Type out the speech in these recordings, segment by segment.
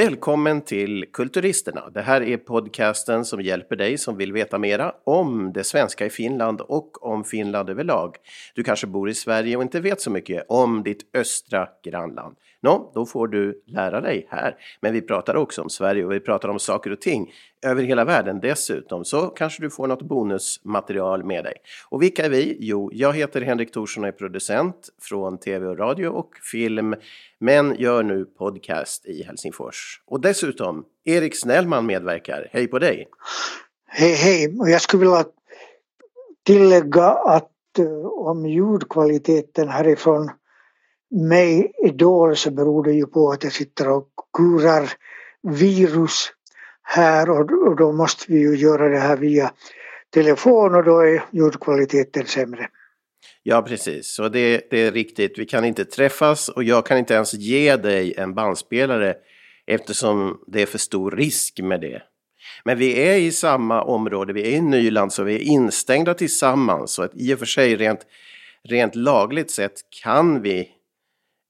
Välkommen till Kulturisterna. Det här är podcasten som hjälper dig som vill veta mera om det svenska i Finland och om Finland överlag. Du kanske bor i Sverige och inte vet så mycket om ditt östra grannland. Nå, då får du lära dig här. Men vi pratar också om Sverige och vi pratar om saker och ting över hela världen dessutom. Så kanske du får något bonusmaterial med dig. Och vilka är vi? Jo, jag heter Henrik Thorsson och är producent från tv och radio och film. Men gör nu podcast i Helsingfors. Och dessutom, Erik Snellman medverkar. Hej på dig! Hej hej! Och jag skulle vilja tillägga att eh, om ljudkvaliteten härifrån mig är dålig så beror det ju på att jag sitter och kurar virus här och, och då måste vi ju göra det här via telefon och då är ljudkvaliteten sämre. Ja, precis. Så det, det, är riktigt. Vi kan inte träffas och jag kan inte ens ge dig en bandspelare eftersom det är för stor risk med det. Men vi är i samma område, vi är i Nyland så vi är instängda tillsammans. Så att i och för sig rent, rent lagligt sett kan vi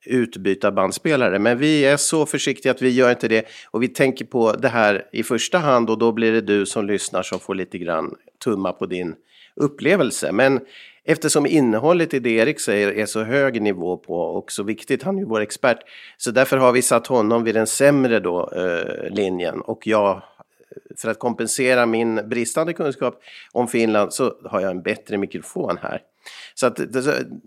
utbyta bandspelare. Men vi är så försiktiga att vi gör inte det. Och vi tänker på det här i första hand och då blir det du som lyssnar som får lite grann tumma på din upplevelse. Men eftersom innehållet i det Erik säger är så hög nivå på och så viktigt, han är ju vår expert, så därför har vi satt honom vid den sämre då, eh, linjen och jag för att kompensera min bristande kunskap om Finland så har jag en bättre mikrofon här. Så, att,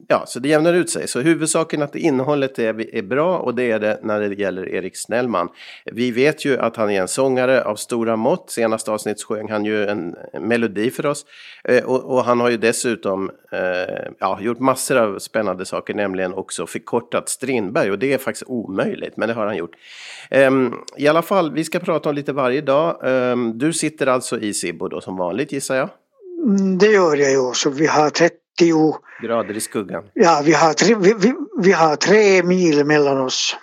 ja, så det jämnar ut sig. Så huvudsaken att innehållet är, är bra och det är det när det gäller Erik Snellman. Vi vet ju att han är en sångare av stora mått. Senaste avsnitt sjöng han ju en melodi för oss. Eh, och, och, han har ju dessutom eh, ja, gjort massor av spännande saker, nämligen också förkortat Strindberg. Och det är faktiskt omöjligt, men det har han gjort. Eh, I alla fall, vi ska prata om lite varje dag. Ehm, du sitter alltså i Sibbo då som vanligt gissar jag? Mm, det gör jag ju. Så vi har 30 grader i skuggan. Ja, vi har, tre, vi, vi, vi, har tre mil mellan oss.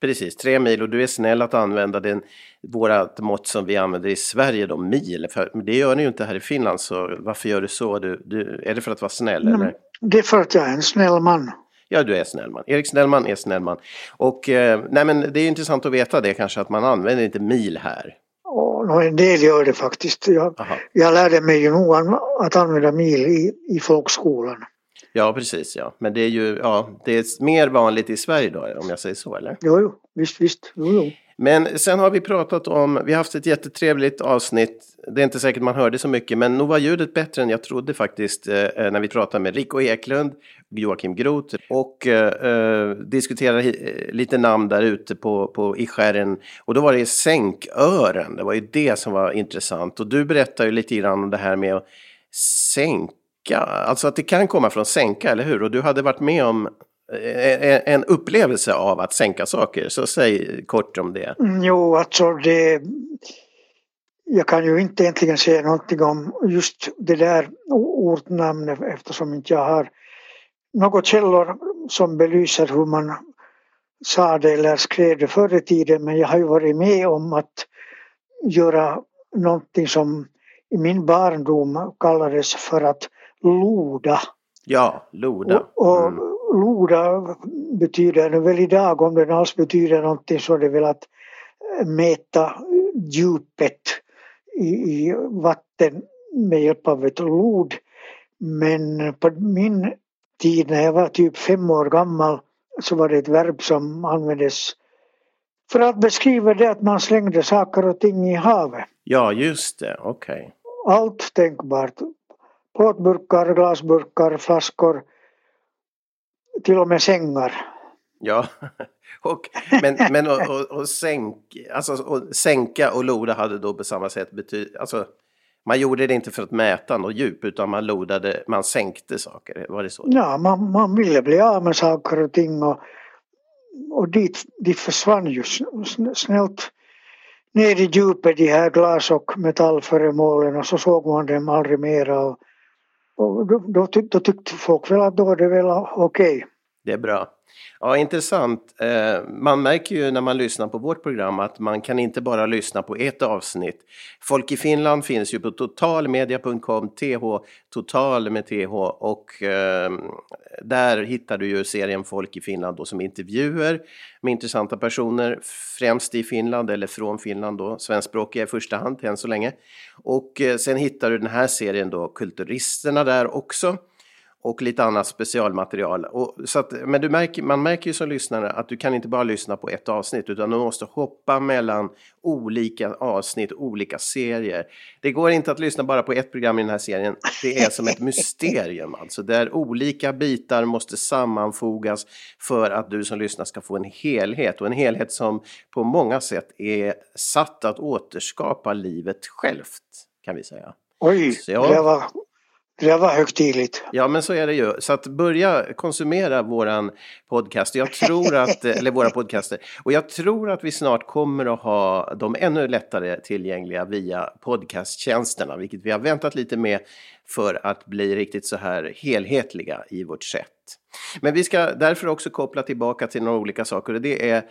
Precis, tre mil och du är snäll att använda den, vårat mått som vi använder i Sverige då, mil. För det gör ni ju inte här i Finland så varför gör du så? Du, du, är det för att vara snäll eller? Det är för att jag är en snäll man. Ja, du är snällman. Erik Snällman är snällman. Och eh, nej, men det är intressant att veta det kanske att man använder inte mil här. Och en del gör det faktiskt. Jag, jag lärde mig ju nog att använda mil i, i folkskolan. Ja, precis ja. Men det är ju ja, det är mer vanligt i Sverige då, om jag säger så, eller? Jo, jo. visst, visst. Jo, jo. Men sen har vi pratat om, vi har haft ett jättetrevligt avsnitt. Det är inte säkert man hörde så mycket, men nog var ljudet bättre än jag trodde faktiskt. Eh, eh, när vi pratade med Rico Eklund, Joakim Groth och eh, eh diskuterade eh, lite namn där ute på, på i skären. Och då var det sänkören, det var ju det som var intressant. Och du berättade ju lite grann om det här med att sänka, alltså att det kan komma från sänka, eller hur? Och du hade varit med om en upplevelse av att sänka saker. Så säg kort om det. Mm, jo, alltså det... Jag kan ju inte egentligen säga någonting om just det där ortnamnet eftersom inte jag har något källor som belyser hur man sa det eller skrev det förr i tiden men jag har ju varit med om att göra någonting som i min barndom kallades för att loda. Ja, loda. Och, och mm loda betyder väl idag, om den alls betyder någonting, så är det väl att mäta djupet i, i vatten med hjälp av ett lod. Men på min tid när jag var typ fem år gammal så var det ett verb som användes för att beskriva det att man slängde saker och ting i havet. Ja, just det, okej. Okay. Allt tänkbart. Plåtburkar, glasburkar, flaskor, till och med sängar. Ja, och, men, men och, och, och, sänk, alltså, och sänka och loda hade då på samma sätt betytt, alltså man gjorde det inte för att mäta något djup utan man lodade, man sänkte saker, var det så? Ja, man, man ville bli av med saker och ting och, och dit, dit försvann ju snällt ner i djupet de här glas och metallföremålen och så såg man dem aldrig mera och, och då, då, då tyckte folk väl att då var det väl okej. Okay. Det är bra. Ja, intressant. Eh, man märker ju när man lyssnar på vårt program att man kan inte bara lyssna på ett avsnitt. Folk i Finland finns ju på totalmedia.com, th, total med th och eh, där hittar du ju serien Folk i Finland då som intervjuer med intressanta personer, främst i Finland eller från Finland då, svenskspråkiga i första hand än så länge. Och eh, sen hittar du den här serien då, Kulturisterna där också och lite annat specialmaterial. Och, så att, men du märker, man märker ju som lyssnare att du kan inte bara lyssna på ett avsnitt utan du måste hoppa mellan olika avsnitt, olika serier. Det går inte att lyssna bara på ett program i den här serien. Det är som ett mysterium alltså, där olika bitar måste sammanfogas för att du som lyssnar ska få en helhet och en helhet som på många sätt är satt att återskapa livet självt kan vi säga. Oj, Så, ja. det var det var högtidligt. Ja, men så är det ju. Så att börja konsumera våran podcast. Jag tror att, eller våra podcaster. Och jag tror att vi snart kommer att ha dem ännu lättare tillgängliga via podcasttjänsterna, vilket vi har väntat lite med för att bli riktigt så här helhetliga i vårt sätt. Men vi ska därför också koppla tillbaka till några olika saker och det är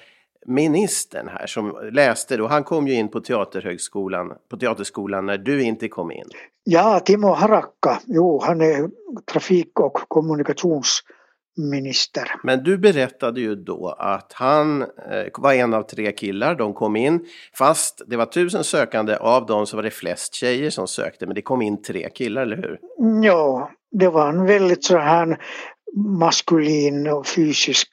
ministern här som läste då, han kom ju in på Teaterhögskolan, på Teaterskolan när du inte kom in. Ja, Timo Harakka, jo han är trafik och kommunikationsminister. Men du berättade ju då att han eh, var en av tre killar, de kom in, fast det var tusen sökande, av dem så var det flest tjejer som sökte, men det kom in tre killar, eller hur? Ja, det var en väldigt så här maskulin och fysisk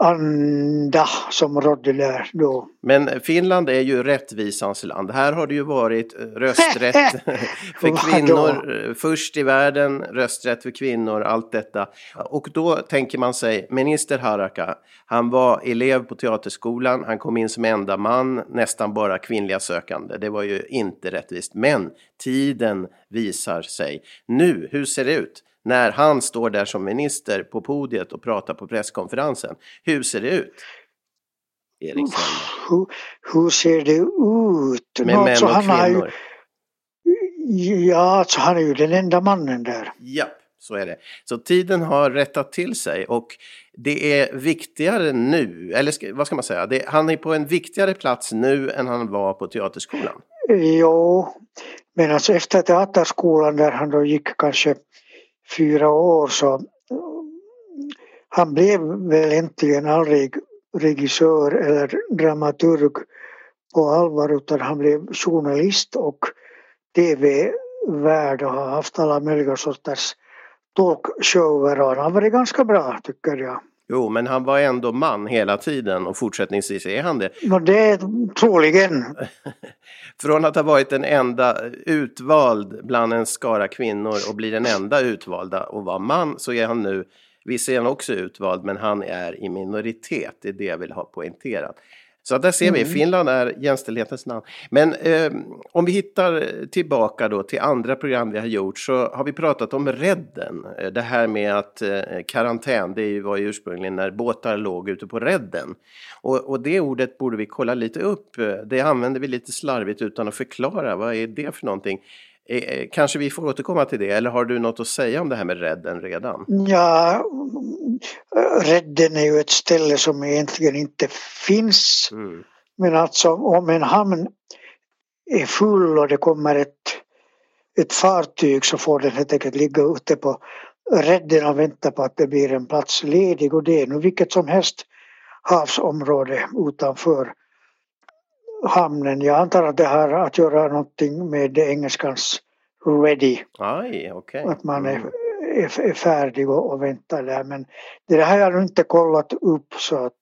anda som rådde där då. Men Finland är ju rättvisans land. Här har det ju varit eh, rösträtt för kvinnor eh, först i världen, rösträtt för kvinnor, allt detta. Och då tänker man sig, minister Haraka, han var elev på teaterskolan, han kom in som enda man, nästan bara kvinnliga sökande. Det var ju inte rättvist. Men tiden visar sig. Nu, hur ser det ut? När han står där som minister på podiet och pratar på presskonferensen. Hur ser det ut? Hur, hur ser det ut? Med alltså, män och kvinnor? Ju, ja, alltså han är ju den enda mannen där. Ja, så är det. Så tiden har rättat till sig och det är viktigare nu, eller vad ska man säga, det, han är på en viktigare plats nu än han var på teaterskolan. Jo, men alltså efter teaterskolan där han då gick kanske fyra år så han blev väl äntligen aldrig regissör eller dramaturg på allvar utan han blev journalist och tv-värd och har haft alla möjliga sorters talkshower och han har varit ganska bra tycker jag. Jo, men han var ändå man hela tiden och fortsättningsvis är han det. Ja, det är troligen. Från att ha varit den enda utvald bland en skara kvinnor och bli den enda utvalda och vara man så är han nu, han också utvald men han är i minoritet, det är det jag vill ha poängterat. Så där ser vi, mm. Finland är jämställdhetens namn. Men eh, om vi hittar tillbaka då till andra program vi har gjort så har vi pratat om redden. Eh, det här med att eh, karantän, det var ju ursprungligen när båtar låg ute på redden. Och, och, det ordet borde vi kolla lite upp. Det använder vi lite slarvigt utan att förklara. Vad är det för någonting? Eh, eh, kanske vi får återkomma till det, eller har du något att säga om det här med redden redan? Ja, redden är ju ett ställe som egentligen inte finns. Mm. Men alltså om en hamn är full och det kommer ett, ett fartyg så får den helt enkelt ligga ute på redden och vänta på att det blir en plats ledig och det är nu vilket som helst havsområde utanför hamnen. Jag antar att det har att göra någonting med engelskans ready. Aj, okay. Att man är, mm. är, är färdig och, och väntar där. Men det där har jag inte kollat upp så att...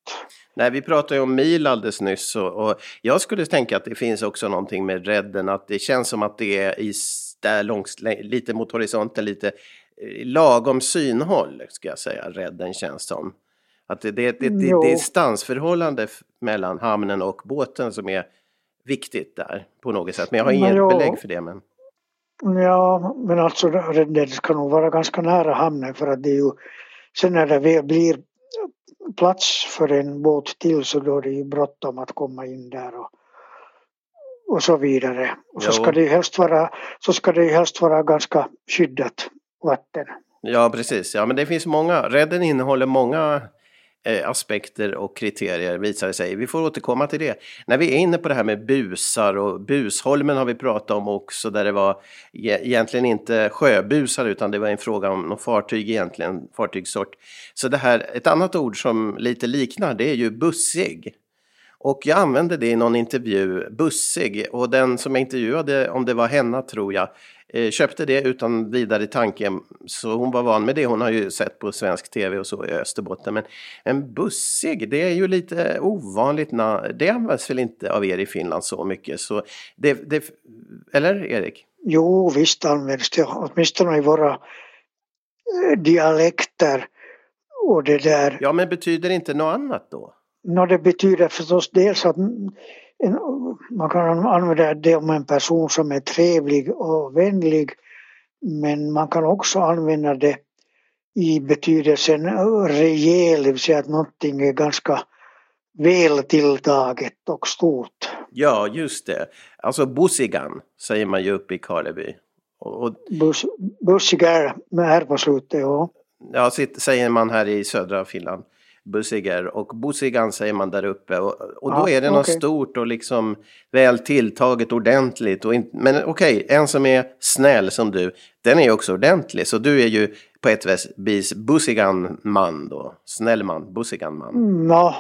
Nej, vi pratade ju om mil alldeles nyss och, och, jag skulle tänka att det finns också någonting med redden, att det känns som att det är i där långt, lite mot horisonten, lite eh, lagom synhåll, ska jag säga, redden känns som. Att det, det, det, det, det är distansförhållande mellan hamnen och båten som är viktigt där på något sätt. Men jag har inget jo. belägg för det. Men... Ja, men alltså det ska nog vara ganska nära hamnen för att det är ju sen när det blir plats för en båt till så då är det ju bråttom att komma in där och, och så vidare. Och så ska, det ju helst vara, så ska det ju helst vara ganska skyddat vatten. Ja, precis. Ja, men det finns många. Redden innehåller många Eh, aspekter och kriterier visar det sig. Vi får återkomma till det. När vi är inne på det här med busar och busholmen har vi pratat om också där det var e- egentligen inte sjöbusar utan det var en fråga om något fartyg egentligen, fartygssort. Så det här, ett annat ord som lite liknar det är ju bussig. Och jag använde det i någon intervju, bussig, och den som jag intervjuade, om det var henne tror jag, köpte det utan vidare tanke. Så hon var van med det, hon har ju sett på svensk tv och så i Österbotten. Men en bussig, det är ju lite ovanligt, det används väl inte av er i Finland så mycket. Så det, det, eller Erik? Jo, visst används det, åtminstone i våra eh, dialekter. Och det där. Ja, men betyder det inte något annat då? No, det betyder förstås dels att en, man kan använda det om en person som är trevlig och vänlig men man kan också använda det i betydelsen rejäl, det vill säga att någonting är ganska väl tilltaget och stort. Ja, just det. Alltså bussigan säger man ju uppe i Karleby. Och, Bus, bussigar med R på slutet, ja. Ja, säger man här i södra Finland. Bussiger och Bussigan säger man där uppe och, och då ja, är det något okay. stort och liksom väl tilltaget ordentligt. Och in, men okej, okay, en som är snäll som du, den är ju också ordentlig. Så du är ju på ett vis Bussigan man då, snäll man, Bussigan man. Mm,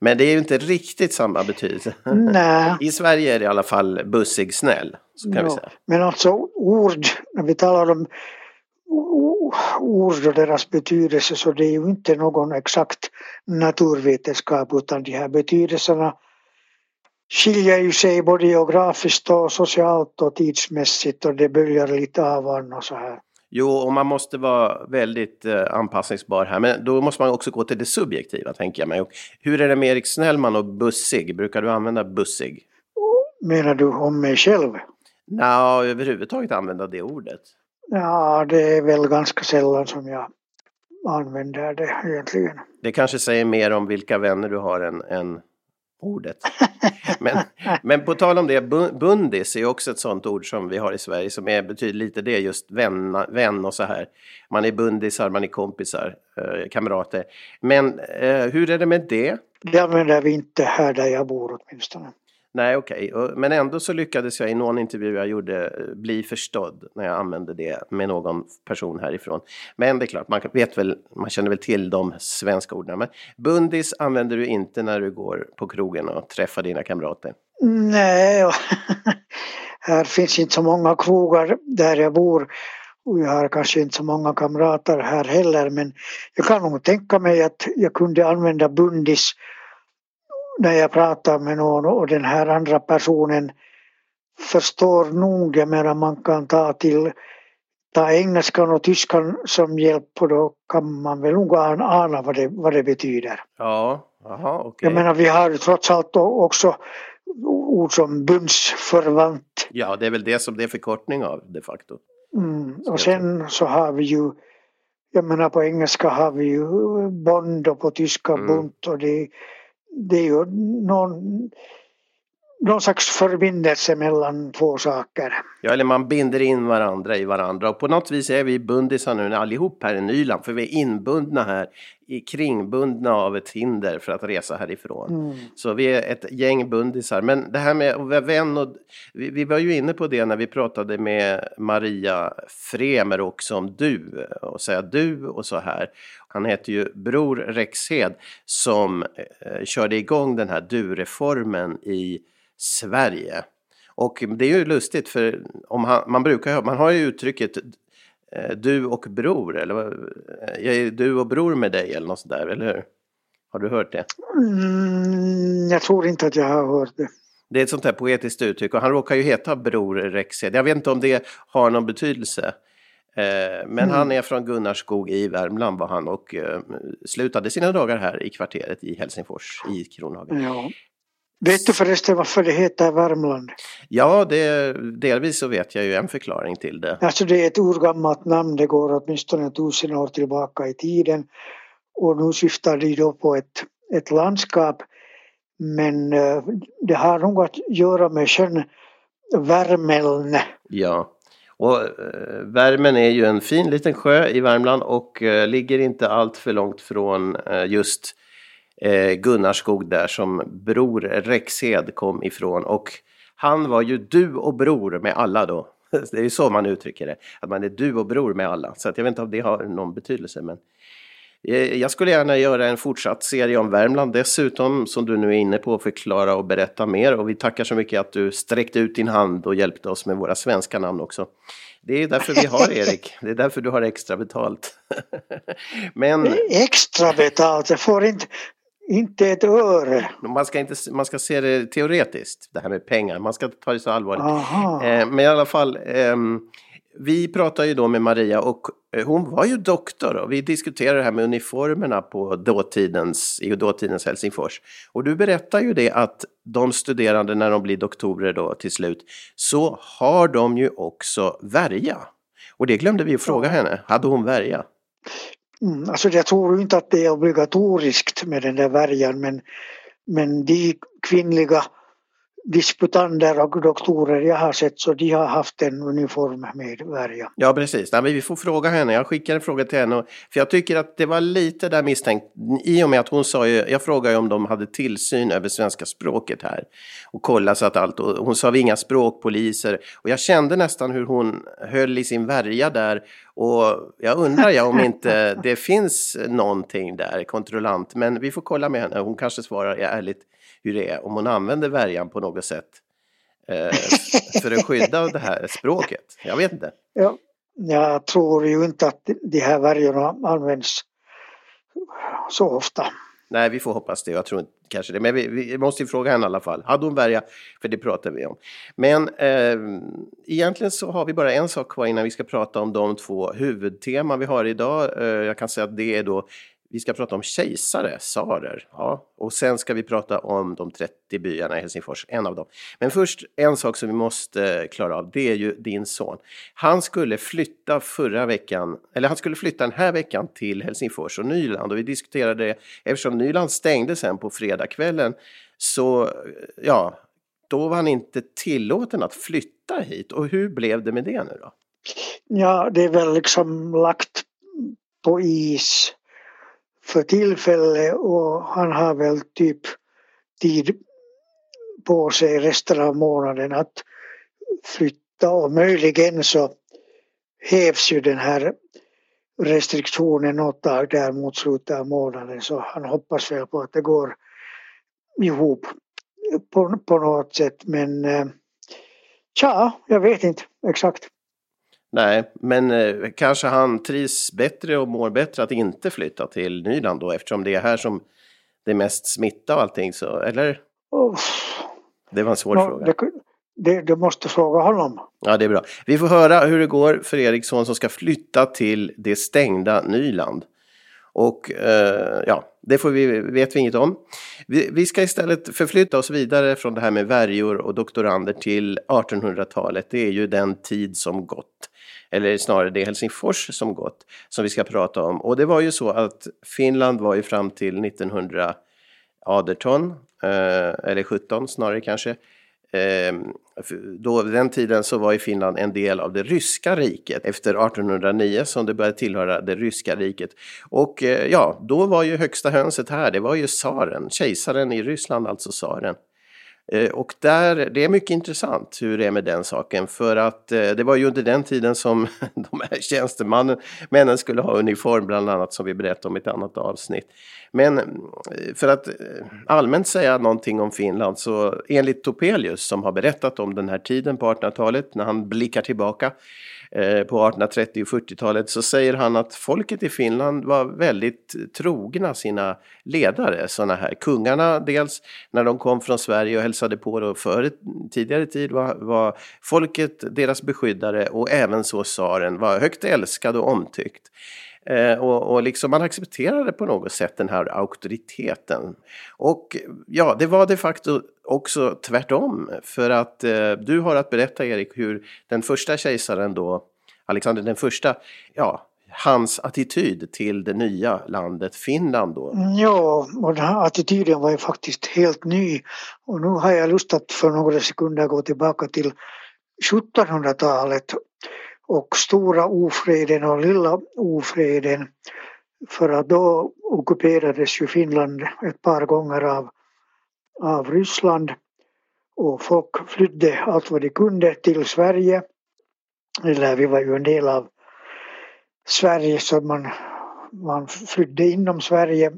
men det är ju inte riktigt samma betydelse. Nej. I Sverige är det i alla fall bussig snäll. Så kan ja. vi säga. Men alltså ord, när vi talar om ord och deras betydelse så det är ju inte någon exakt naturvetenskap utan de här betydelserna skiljer ju sig både geografiskt och socialt och tidsmässigt och det böljar lite av varandra så här. Jo, och man måste vara väldigt eh, anpassningsbar här. Men då måste man också gå till det subjektiva, tänker jag mig. Och hur är det med Erik Snellman och bussig? Brukar du använda bussig? Menar du om mig själv? Nej, överhuvudtaget använda det ordet. Ja, det är väl ganska sällan som jag använder det egentligen. Det kanske säger mer om vilka vänner du har än, än ordet. Men, men på tal om det, bundis är också ett sånt ord som vi har i Sverige som är, betyder lite det, just vän, vän och så här. Man är bundisar, man är kompisar, eh, kamrater. Men eh, hur är det med det? Det använder vi inte här där jag bor åtminstone. Nej, okej. Okay. Men ändå så lyckades jag i någon intervju jag gjorde eh, bli förstådd när jag använde det med någon person härifrån. Men det är klart, man vet väl, man känner väl till de svenska orden. Men bundis använder du inte när du går på krogen och träffar dina kamrater? Nej, här finns inte så många krogar där jag bor. Och jag har kanske inte så många kamrater här heller men jag kan nog tänka mig att jag kunde använda bundis när jag pratar med någon och den här andra personen förstår nog, jag menar man kan ta till ta engelskan och tyskan som hjälp och då kan man väl nog ana vad det, vad det betyder. Ja, aha. Okay. Jag menar vi har trots allt också ord som bundsförvant. Ja, det är väl det som det är förkortning av de facto. Mm. Och sen så har vi ju, jag menar på engelska har vi ju bond och på tyska mm. bunt och det det är ju någon, någon slags förbindelse mellan två saker. Ja, eller man binder in varandra i varandra och på något vis är vi bundisar nu allihop här i Nyland för vi är inbundna här, kringbundna av ett hinder för att resa härifrån. Mm. Så vi är ett gäng bundisar. Men det här med att vara vän och vi, vi var ju inne på det när vi pratade med Maria Fremer också om du och säga du och så här. Han heter ju Bror Rexhed som eh, körde igång den här du-reformen i Sverige. Och det är ju lustigt för om han, man brukar man har ju uttrycket du och bror eller jag är du och bror med dig eller något sådär, eller hur? Har du hört det? Mm, jag tror inte att jag har hört det. Det är ett sånt här poetiskt uttryck och han råkar ju heta Bror Rexhed. Jag vet inte om det har någon betydelse. Eh, men mm. han är från Gunnarskog i Värmland var han och eh, slutade sina dagar här i kvarteret i Helsingfors i Kronhagen. Ja. Vet du förresten varför det heter Värmland? Ja, det, delvis så vet jag ju en förklaring till det. Alltså det är ett urgammalt namn, det går åtminstone tusen år tillbaka i tiden. Och nu syftar det då på ett, ett landskap. Men det har nog att göra med sjön Värmeln. Ja. Och eh, Värmen är ju en fin liten sjö i Värmland och eh, ligger inte allt för långt från eh, just eh, Gunnarskog där som bror Rexhed kom ifrån. Och han var ju du och bror med alla då. Det är ju så man uttrycker det, att man är du och bror med alla. Så att jag vet inte om det har någon betydelse. Men eh, jag skulle gärna göra en fortsatt serie om Värmland dessutom, som du nu är inne på, förklara och berätta mer. Och vi tackar så mycket att du sträckte ut din hand och hjälpte oss med våra svenska namn också. Det är därför vi har Erik, det är därför du har extra betalt. Men... Extra betalt, jag får inte, inte ett öre. Man ska, inte, man ska se det teoretiskt, det här med pengar. Man ska ta det så allvarligt. Eh, men i alla fall, eh, vi pratade ju då med Maria och eh, hon var ju doktor och vi diskuterade det här med uniformerna på dåtidens, i dåtidens Helsingfors. Och du berättar ju det att de studerande när de blir doktorer då till slut så har de ju också värja. Och det glömde vi att fråga henne, hade hon värja? Mm, alltså jag tror inte att det är obligatoriskt med den där värjan men, men de kvinnliga disputanter och doktorer jag har sett så de har haft en uniform med värja. Ja precis, Nej, vi får fråga henne. Jag skickar en fråga till henne. För jag tycker att det var lite där misstänkt i och med att hon sa ju, jag frågade ju om de hade tillsyn över svenska språket här och kolla så att allt, och hon sa vi inga språkpoliser och jag kände nästan hur hon höll i sin värja där och jag undrar ja om inte det finns någonting där, kontrollant, men vi får kolla med henne. Hon kanske svarar ärligt hur det är om hon använder värjan på något sätt eh, för att skydda det här språket. Jag vet inte. Ja, jag tror ju inte att de här värjorna används så ofta. Nej, vi får hoppas det. Jag tror inte kanske det. Men vi, vi måste ju fråga henne i alla fall. Hade hon värja? För det pratar vi om. Men eh, egentligen så har vi bara en sak kvar innan vi ska prata om de två huvudteman vi har idag. Eh, jag kan säga att det är då vi ska prata om kejsare, tsarer. Ja. Och sen ska vi prata om de 30 byarna i Helsingfors, en av dem. Men först en sak som vi måste eh, klara av, det är ju din son. Han skulle flytta förra veckan, eller han skulle flytta den här veckan till Helsingfors och Nyland. Och vi diskuterade det, eftersom Nyland stängde sen på fredagskvällen, så eh, ja, då var han inte tillåten att flytta hit. Och hur blev det med det nu då? Ja, det är väl liksom lagt på is för tillfället och han har väl typ tid på sig resten av månaden att flytta och möjligen så hävs ju den här restriktionen något tag där mot slutet av månaden så han hoppas väl på att det går ihop på, på något sätt men eh, tja, jag vet inte exakt. Nej, men eh, kanske han trivs bättre och mår bättre att inte flytta till Nyland då eftersom det är här som det är mest smitta och allting så, eller? Oh. Det var en svår no, fråga. Det, du måste fråga honom. Ja, det är bra. Vi får höra hur det går för Eriksson som ska flytta till det stängda Nyland. Och eh, ja, det får vi, vet vi inget om. Vi, vi, ska istället förflytta oss vidare från det här med värjor och doktorander till 1800-talet. Det är ju den tid som gått eller snarare det Helsingfors som gått, som vi ska prata om. Och det var ju så att Finland var ju fram till 1918, eh, eller 17 snarare kanske, eh, då den tiden så var ju Finland en del av det ryska riket efter 1809 som det började tillhöra det ryska riket. Och eh, ja, då var ju högsta hönset här, det var ju tsaren, kejsaren i Ryssland, alltså tsaren. Eh, och där, det är mycket intressant hur det är med den saken för att eh, det var ju under den tiden som de här tjänstemännen skulle ha uniform bland annat som vi berättade om i ett annat avsnitt. Men eh, för att allmänt säga någonting om Finland så enligt Topelius som har berättat om den här tiden på 1800-talet när han blickar tillbaka Eh, på 1830 och 40-talet så säger han att folket i Finland var väldigt trogna sina ledare, sådana här kungarna dels när de kom från Sverige och hälsade på då före tidigare tid var, var folket deras beskyddare och även så tsaren var högt älskad och omtyckt. Eh, och, och liksom man accepterade på något sätt den här auktoriteten. Och ja, det var de facto också tvärtom. För att eh, du har att berätta Erik hur den första kejsaren då, Alexander den första, ja, hans attityd till det nya landet Finland då? Ja, och den här attityden var ju faktiskt helt ny. Och nu har jag lust att för några sekunder gå tillbaka till 1700-talet och stora ofreden och lilla ofreden. För att då ockuperades ju Finland ett par gånger av, av Ryssland och folk flydde allt vad de kunde till Sverige. Eller vi var ju en del av Sverige så man, man flydde inom Sverige.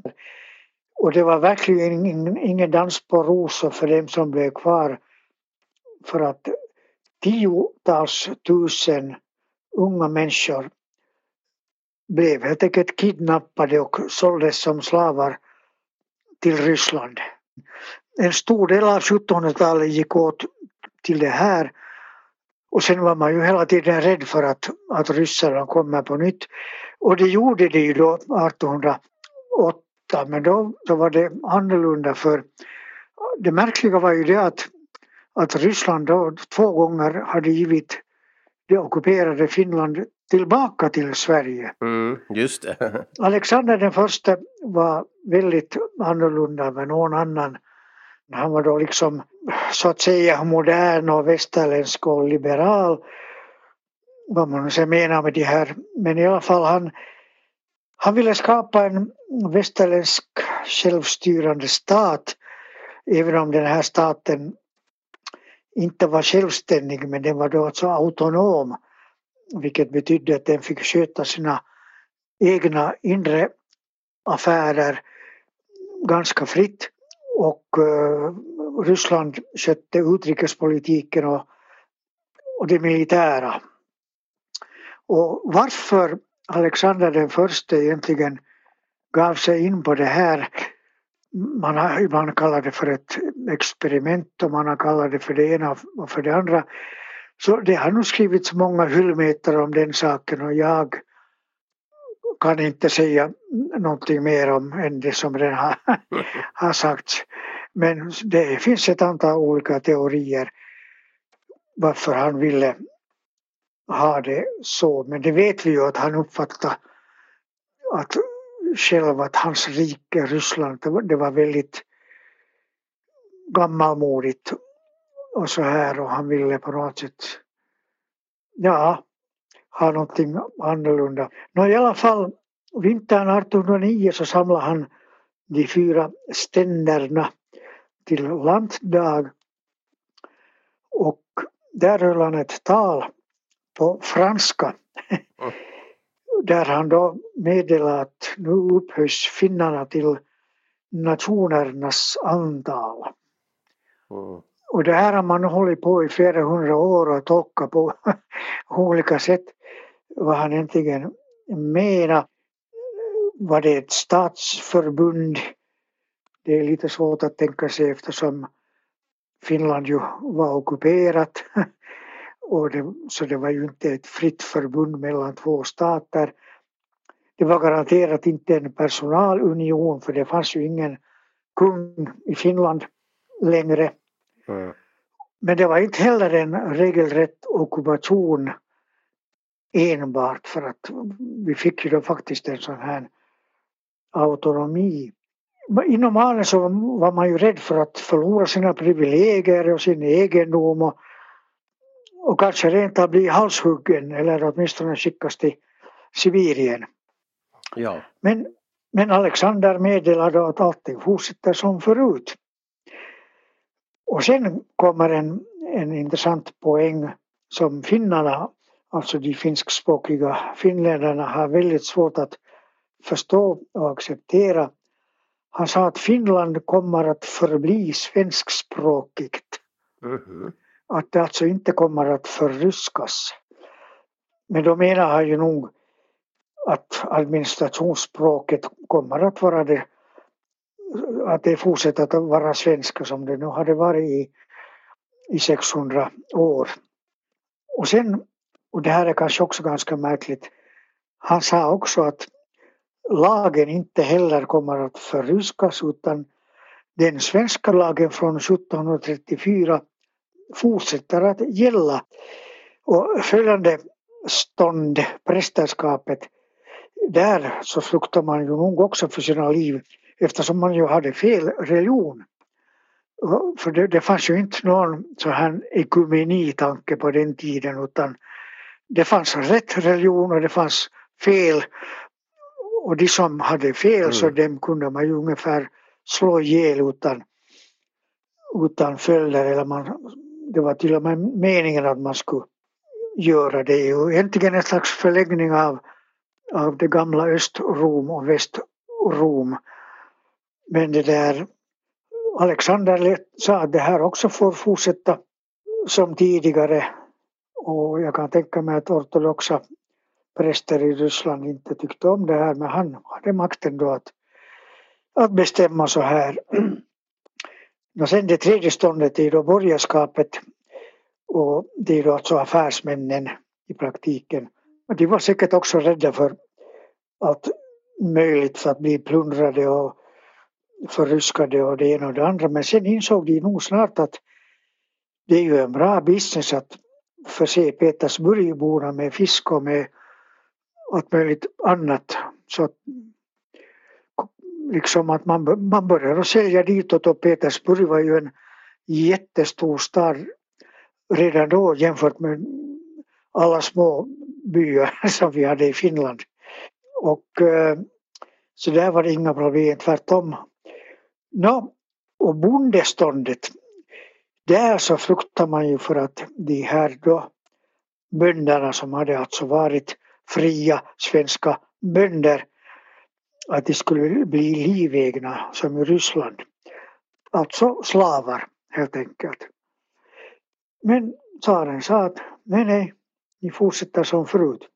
Och det var verkligen ingen, ingen dans på rosor för dem som blev kvar. För att tiotals tusen unga människor blev helt enkelt kidnappade och såldes som slavar till Ryssland. En stor del av 1700-talet gick åt till det här och sen var man ju hela tiden rädd för att, att ryssarna kommer på nytt. Och det gjorde de ju då 1808 men då, då var det annorlunda för det märkliga var ju det att, att Ryssland då två gånger hade givit det ockuperade Finland tillbaka till Sverige. Mm, just det. Alexander den första var väldigt annorlunda än någon annan. Han var då liksom så att säga modern och västerländsk och liberal. Vad man nu menar med det här. Men i alla fall han, han ville skapa en västerländsk självstyrande stat. Även om den här staten inte var självständig men den var då alltså autonom. Vilket betydde att den fick sköta sina egna inre affärer ganska fritt. Och uh, Ryssland skötte utrikespolitiken och, och det militära. Och varför Alexander den första egentligen gav sig in på det här man har ibland kallat det för ett experiment och man har kallat det för det ena och för det andra. Så det har nog skrivits många hyllmeter om den saken och jag kan inte säga någonting mer om än det som redan har, har sagts. Men det finns ett antal olika teorier varför han ville ha det så. Men det vet vi ju att han uppfattade att själv att hans rike, Ryssland, det var väldigt gammalmodigt och så här och han ville på något sätt ja, ha någonting annorlunda. Nå, I alla fall vintern 1809 så samlade han de fyra ständerna till lantdag och där höll han ett tal på franska. Mm där han då meddelade att nu upphöjs finnarna till nationernas antal. Mm. Och det här har man hållit på i flera hundra år och tolkat på olika sätt vad han egentligen menar. Var det ett statsförbund? Det är lite svårt att tänka sig eftersom Finland ju var ockuperat Och det, så det var ju inte ett fritt förbund mellan två stater. Det var garanterat inte en personalunion för det fanns ju ingen kung i Finland längre. Mm. Men det var inte heller en regelrätt ockupation enbart för att vi fick ju då faktiskt en sån här autonomi. Inom adel så var man ju rädd för att förlora sina privilegier och sin egendom och och kanske rent av bli halshuggen eller åtminstone skickas till Sibirien. Ja. Men, men Alexander meddelade att allting fortsätter som förut. Och sen kommer en, en intressant poäng som finnarna, alltså de finskspråkiga finländarna har väldigt svårt att förstå och acceptera. Han sa att Finland kommer att förbli svenskspråkigt. Mm -hmm att det alltså inte kommer att förryskas. Men då menar han ju nog att administrationsspråket kommer att vara det att det fortsätter att vara svenska som det nu hade varit i, i 600 år. Och sen, och det här är kanske också ganska märkligt, han sa också att lagen inte heller kommer att förryskas utan den svenska lagen från 1734 fortsätter att gälla. Och följande stånd, prästerskapet, där så fruktar man ju nog också för sina liv eftersom man ju hade fel religion. För det, det fanns ju inte någon så här ekumenitanke på den tiden utan det fanns rätt religion och det fanns fel. Och de som hade fel mm. så dem kunde man ju ungefär slå ihjäl utan, utan följder. Eller man, det var till och med meningen att man skulle göra det. Och egentligen en slags förläggning av, av det gamla Östrom och Västrom. Men det där Alexander sa att det här också får fortsätta som tidigare. Och jag kan tänka mig att ortodoxa präster i Ryssland inte tyckte om det här men han hade makten då att, att bestämma så här. Och sen det tredje ståndet är då borgerskapet och det är då alltså affärsmännen i praktiken. Och de var säkert också rädda för allt möjligt för att bli plundrade och förryskade och det ena och det andra men sen insåg de nog snart att det är ju en bra business att förse Petersburgborna med fisk och med allt möjligt annat. Så liksom att man, man började sälja ditåt och Petersburg var ju en jättestor stad redan då jämfört med alla små byar som vi hade i Finland. Och eh, så där var det inga problem, tvärtom. Nå, och bondeståndet, där så fruktar man ju för att de här då bönderna som hade alltså varit fria svenska bönder att de skulle bli livegna som i Ryssland. Alltså slavar helt enkelt. Men tsaren sa att nej, nej, ni fortsätter som förut.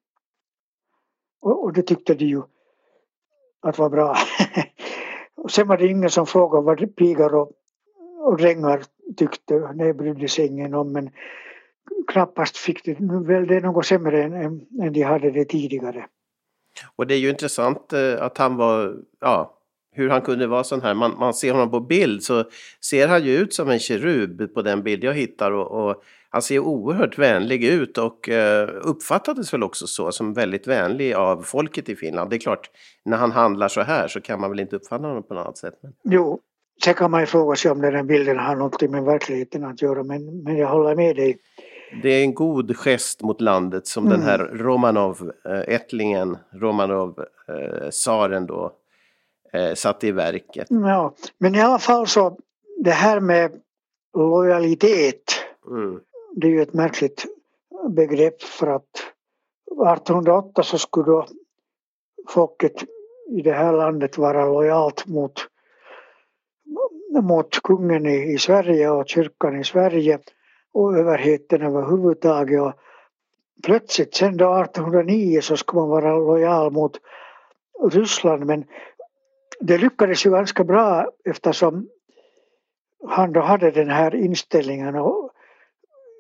Och, och det tyckte de ju att var bra. och sen var det ingen som frågade vad pigor och, och drängar tyckte. Det brydde sig ingen om men knappast fick de, nu väl det något sämre än, än de hade det tidigare. Och det är ju intressant eh, att han var, ja, hur han kunde vara sån här. Man, man ser honom på bild så ser han ju ut som en kerub på den bild jag hittar och, och han ser oerhört vänlig ut och eh, uppfattades väl också så som väldigt vänlig av folket i Finland. Det är klart, när han handlar så här så kan man väl inte uppfatta honom på något annat sätt. Men... Jo, sen kan man ju fråga sig om den här bilden har något med verkligheten att göra men, men jag håller med dig. Det är en god gest mot landet som mm. den här Romanov-ättlingen, Romanov-tsaren då, eh, satte i verket. Ja, men i alla fall så det här med lojalitet, mm. det är ju ett märkligt begrepp för att 1808 så skulle då folket i det här landet vara lojalt mot, mot kungen i, i Sverige och kyrkan i Sverige och överheten överhuvudtaget. Och plötsligt sen då 1809 så skulle man vara lojal mot Ryssland men det lyckades ju ganska bra eftersom han då hade den här inställningen. Och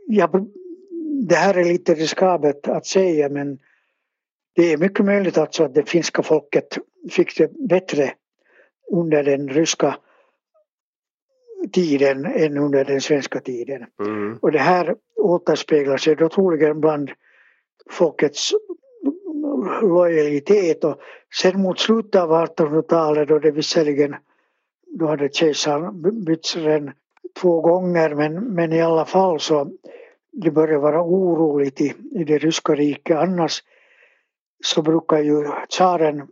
jag, det här är lite riskabelt att säga men det är mycket möjligt alltså att det finska folket fick det bättre under den ryska tiden än under den svenska tiden. Mm. Och det här återspeglar sig då troligen bland folkets lojalitet och sen mot slutet av 1800-talet då det visserligen då hade kejsaren bytts redan två gånger men, men i alla fall så det började vara oroligt i, i det ryska riket annars så brukar ju tsaren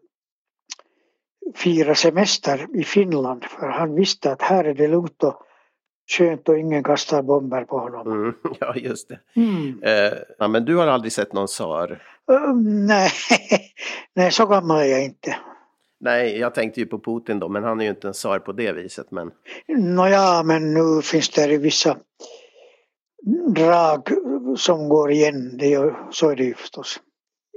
fira semester i Finland för han visste att här är det lugnt och skönt och ingen kastar bomber på honom. Mm, ja, just det. Mm. Eh, ja, men du har aldrig sett någon tsar? Uh, nej. nej, så gammal är jag inte. Nej, jag tänkte ju på Putin då, men han är ju inte en tsar på det viset. Men... Nåja, men nu finns det vissa drag som går igen. Det är, så är det ju förstås.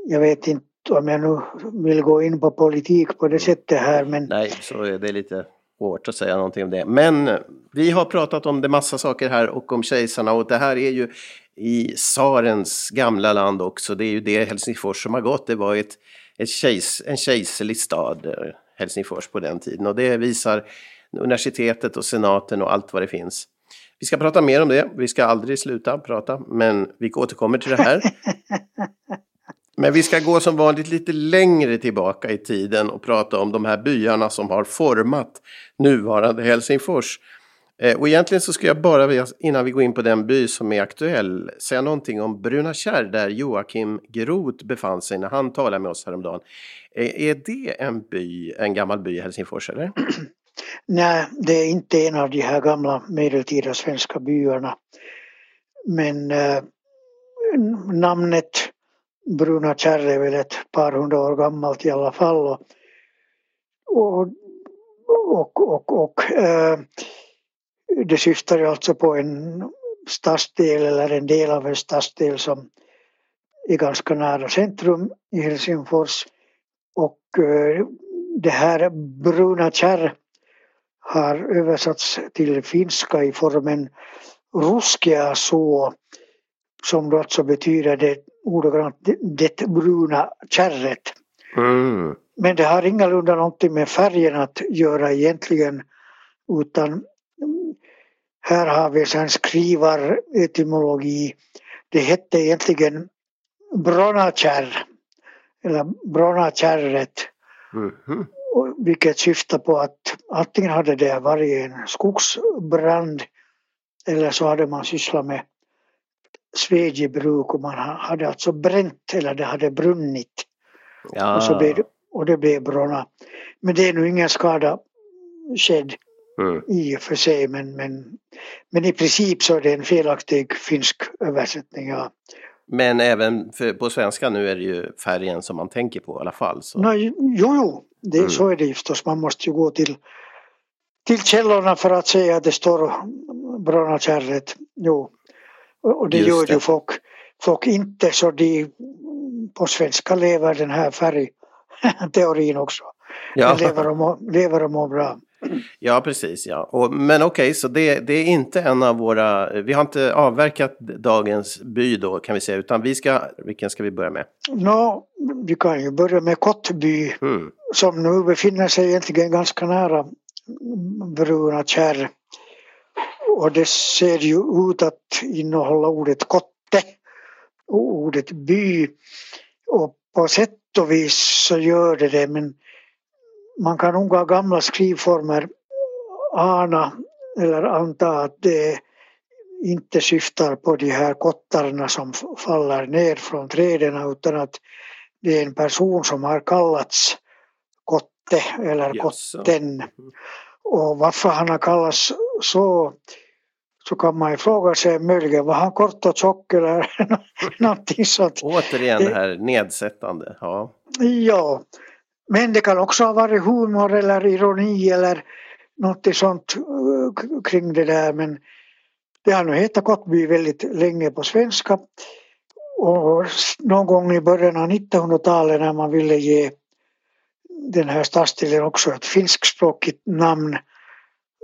Jag vet inte om jag nu vill gå in på politik på det sättet här men... Nej, så är det lite svårt att säga någonting om det. Men vi har pratat om det massa saker här och om kejsarna och det här är ju i tsarens gamla land också. Det är ju det Helsingfors som har gått. Det var ett, ett kejs, en kejserlig stad, eh, Helsingfors på den tiden. Och det visar universitetet och senaten och allt vad det finns. Vi ska prata mer om det. Vi ska aldrig sluta prata, men vi återkommer till det här. Men vi ska gå som vanligt lite längre tillbaka i tiden och prata om de här byarna som har format nuvarande Helsingfors. Eh, och egentligen så ska jag bara, innan vi går in på den by som är aktuell, säga någonting om Bruna Kärr där Joakim Groth befann sig när han talade med oss häromdagen. Eh, är det en by, en gammal by i Helsingfors eller? Nej, det är inte en av de här gamla medeltida svenska byarna. Men eh, namnet Bruna Kärr är väl ett par hundra år gammalt i alla fall. Och, och, och, och, och eh, det syftar ju alltså på en stadsdel eller en del av en stadsdel som är ganska nära centrum i Helsingfors. Och eh, det här Bruna Kärr har översatts till finska i formen ruskea så som då alltså betyder det ordagrant det bruna kärret. Mm. Men det har ingalunda någonting med färgen att göra egentligen utan här har vi sen skrivaretymologi. Det hette egentligen Bronakärr eller Bronakärret. Mm -hmm. Vilket syftar på att antingen hade det varit en skogsbrand eller så hade man sysslat med svedjebruk och man hade alltså bränt eller det hade brunnit. Ja. Och, så blev det, och det blev bronna. Men det är nu ingen skada skedd mm. i och för sig men, men, men i princip så är det en felaktig finsk översättning. Ja. Men även för, på svenska nu är det ju färgen som man tänker på i alla fall. Så. No, jo, jo, det, mm. så är det förstås. Man måste ju gå till, till källorna för att säga att det står Bronna kärret. Jo. Och det Just gör det. ju folk, folk inte så de på svenska lever den här färgteorin också. Ja. Den lever och, mår, lever och mår bra. Ja, precis. Ja. Och, men okej, okay, så det, det, är inte en av våra... Vi har inte avverkat dagens by då kan vi säga, utan vi ska... Vilken ska vi börja med? Nå, vi kan ju börja med Kottby mm. som nu befinner sig egentligen ganska nära Bruna kärr. Och det ser ju ut att innehålla ordet kotte och ordet by. Och på sätt och vis så gör det det men man kan nog av gamla skrivformer ana eller anta att det inte syftar på de här kottarna som faller ner från träden utan att det är en person som har kallats kotte eller kotten. Och varför han har kallats så så kan man ju fråga sig möjligen var han kort och tjock eller någonting sånt. Återigen det här nedsättande. Ja. ja. Men det kan också ha varit humor eller ironi eller något sånt eh, kring det där men det har nu hetat Kottby väldigt länge på svenska. Och någon gång i början av 1900-talet när man ville ge den här stadsdelen också ett finskspråkigt namn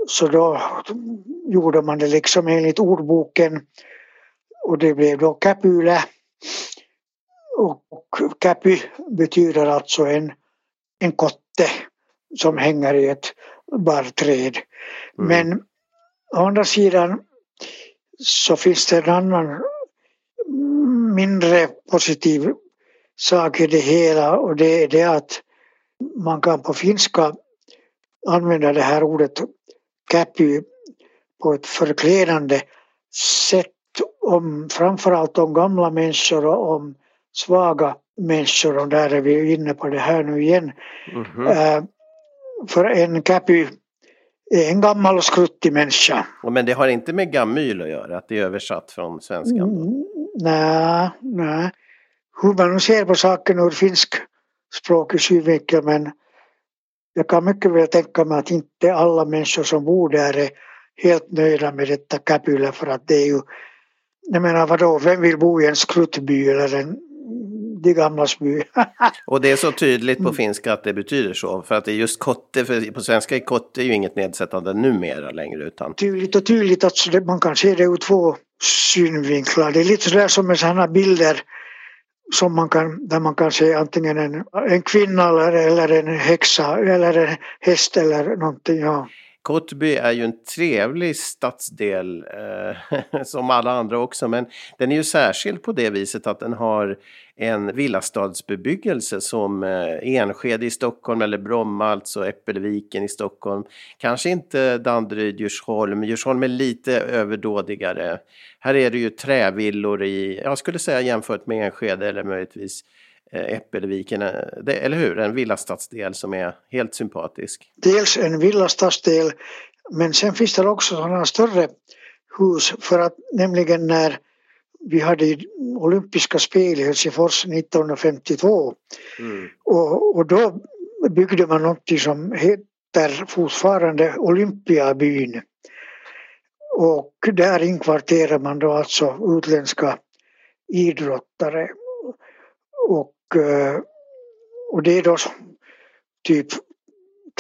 så då gjorde man det liksom enligt ordboken och det blev då Käpylä. Och Käpy betyder alltså en, en kotte som hänger i ett barrträd. Mm. Men å andra sidan så finns det en annan mindre positiv sak i det hela och det är det att man kan på finska använda det här ordet käpy på ett förklädande sätt om framförallt om gamla människor och om svaga människor och där är vi inne på det här nu igen. Mm -hmm. för en käpy är en gammal och skruttig människa. Men det har inte med gamyl att göra, att det är översatt från svenskan? Mm, nej, nej. Hur man nu ser på saken ur finsk språkig synvinkel men jag kan mycket väl tänka mig att inte alla människor som bor där är helt nöjda med detta Käpylä för att det är ju jag menar vadå, vem vill bo i en skruttby eller en de gamlas by? och det är så tydligt på finska att det betyder så. För att det är just kotte, för på svenska är kotte ju inget nedsättande numera längre. Utan... Tydligt och tydligt, alltså man kan se det ur två synvinklar. Det är lite sådär som med sådana bilder som man kan, där man kan se antingen en, en kvinna eller, eller en häxa eller en häst eller någonting. Ja. Kotby är ju en trevlig stadsdel eh, som alla andra också men den är ju särskild på det viset att den har en villastadsbebyggelse som eh, Enskede i Stockholm eller Bromma, alltså Äppelviken i Stockholm. Kanske inte Danderyd, Djursholm. Djursholm är lite överdådigare. Här är det ju trävillor i, jag skulle säga jämfört med Enskede eller möjligtvis Äppelviken, eh, eller hur? En villastadsdel som är helt sympatisk. Dels en villastadsdel men sen finns det också sådana större hus för att nämligen när vi hade olympiska spel i Helsingfors 1952 mm. och, och då byggde man något som heter fortfarande Olympiabyn. Och där inkvarterar man då alltså utländska idrottare. Och, eh, och det är då typ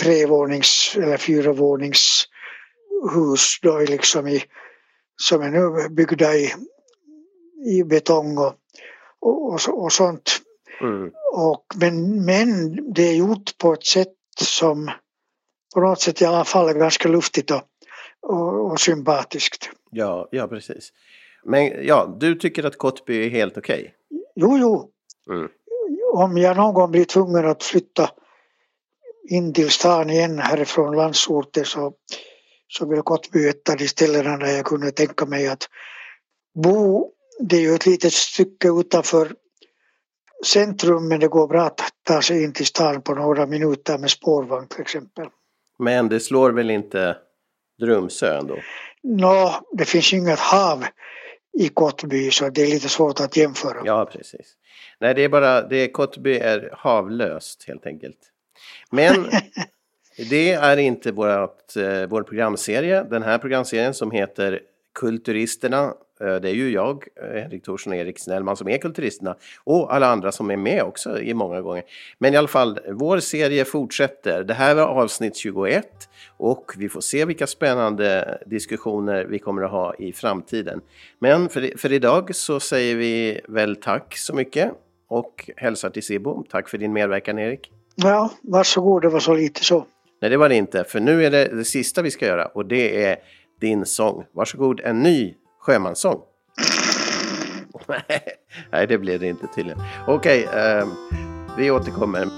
trevånings eller fyravåningshus då liksom i, som är nu byggda i i betong och, och, och, och sånt. Mm. Och, men, men det är gjort på ett sätt som på något sätt i alla fall är ganska luftigt och, och, och sympatiskt. Ja, ja precis. Men ja, du tycker att Kottby är helt okej? Okay? Jo, jo. Mm. Om jag någon gång blir tvungen att flytta in till stan igen härifrån landsorten så, så vill Kottby ett av de ställena där jag kunde tänka mig att bo det är ju ett litet stycke utanför centrum men det går bra att ta sig in till stan på några minuter med spårvagn till exempel. Men det slår väl inte Drumsö ändå? Nå, det finns inget hav i Kottby så det är lite svårt att jämföra. Ja, precis. Nej, det är bara, det Kottby är havlöst helt enkelt. Men det är inte vårat, eh, vår programserie. Den här programserien som heter Kulturisterna det är ju jag, eh, Henrik Thorsson och Erik Snellman som är kulturisterna och alla andra som är med också i många gånger. Men i alla fall, vår serie fortsätter. Det här var avsnitt 21 och vi får se vilka spännande diskussioner vi kommer att ha i framtiden. Men för, för idag så säger vi väl tack så mycket och hälsar till Sibbo. Tack för din medverkan Erik. Ja, varsågod, det var så lite så. Nej, det var det inte, för nu är det det sista vi ska göra och det är din sång. Varsågod, en ny sjömanssång. Nej, det blir det inte tydligen. Okej, okay, um, vi återkommer.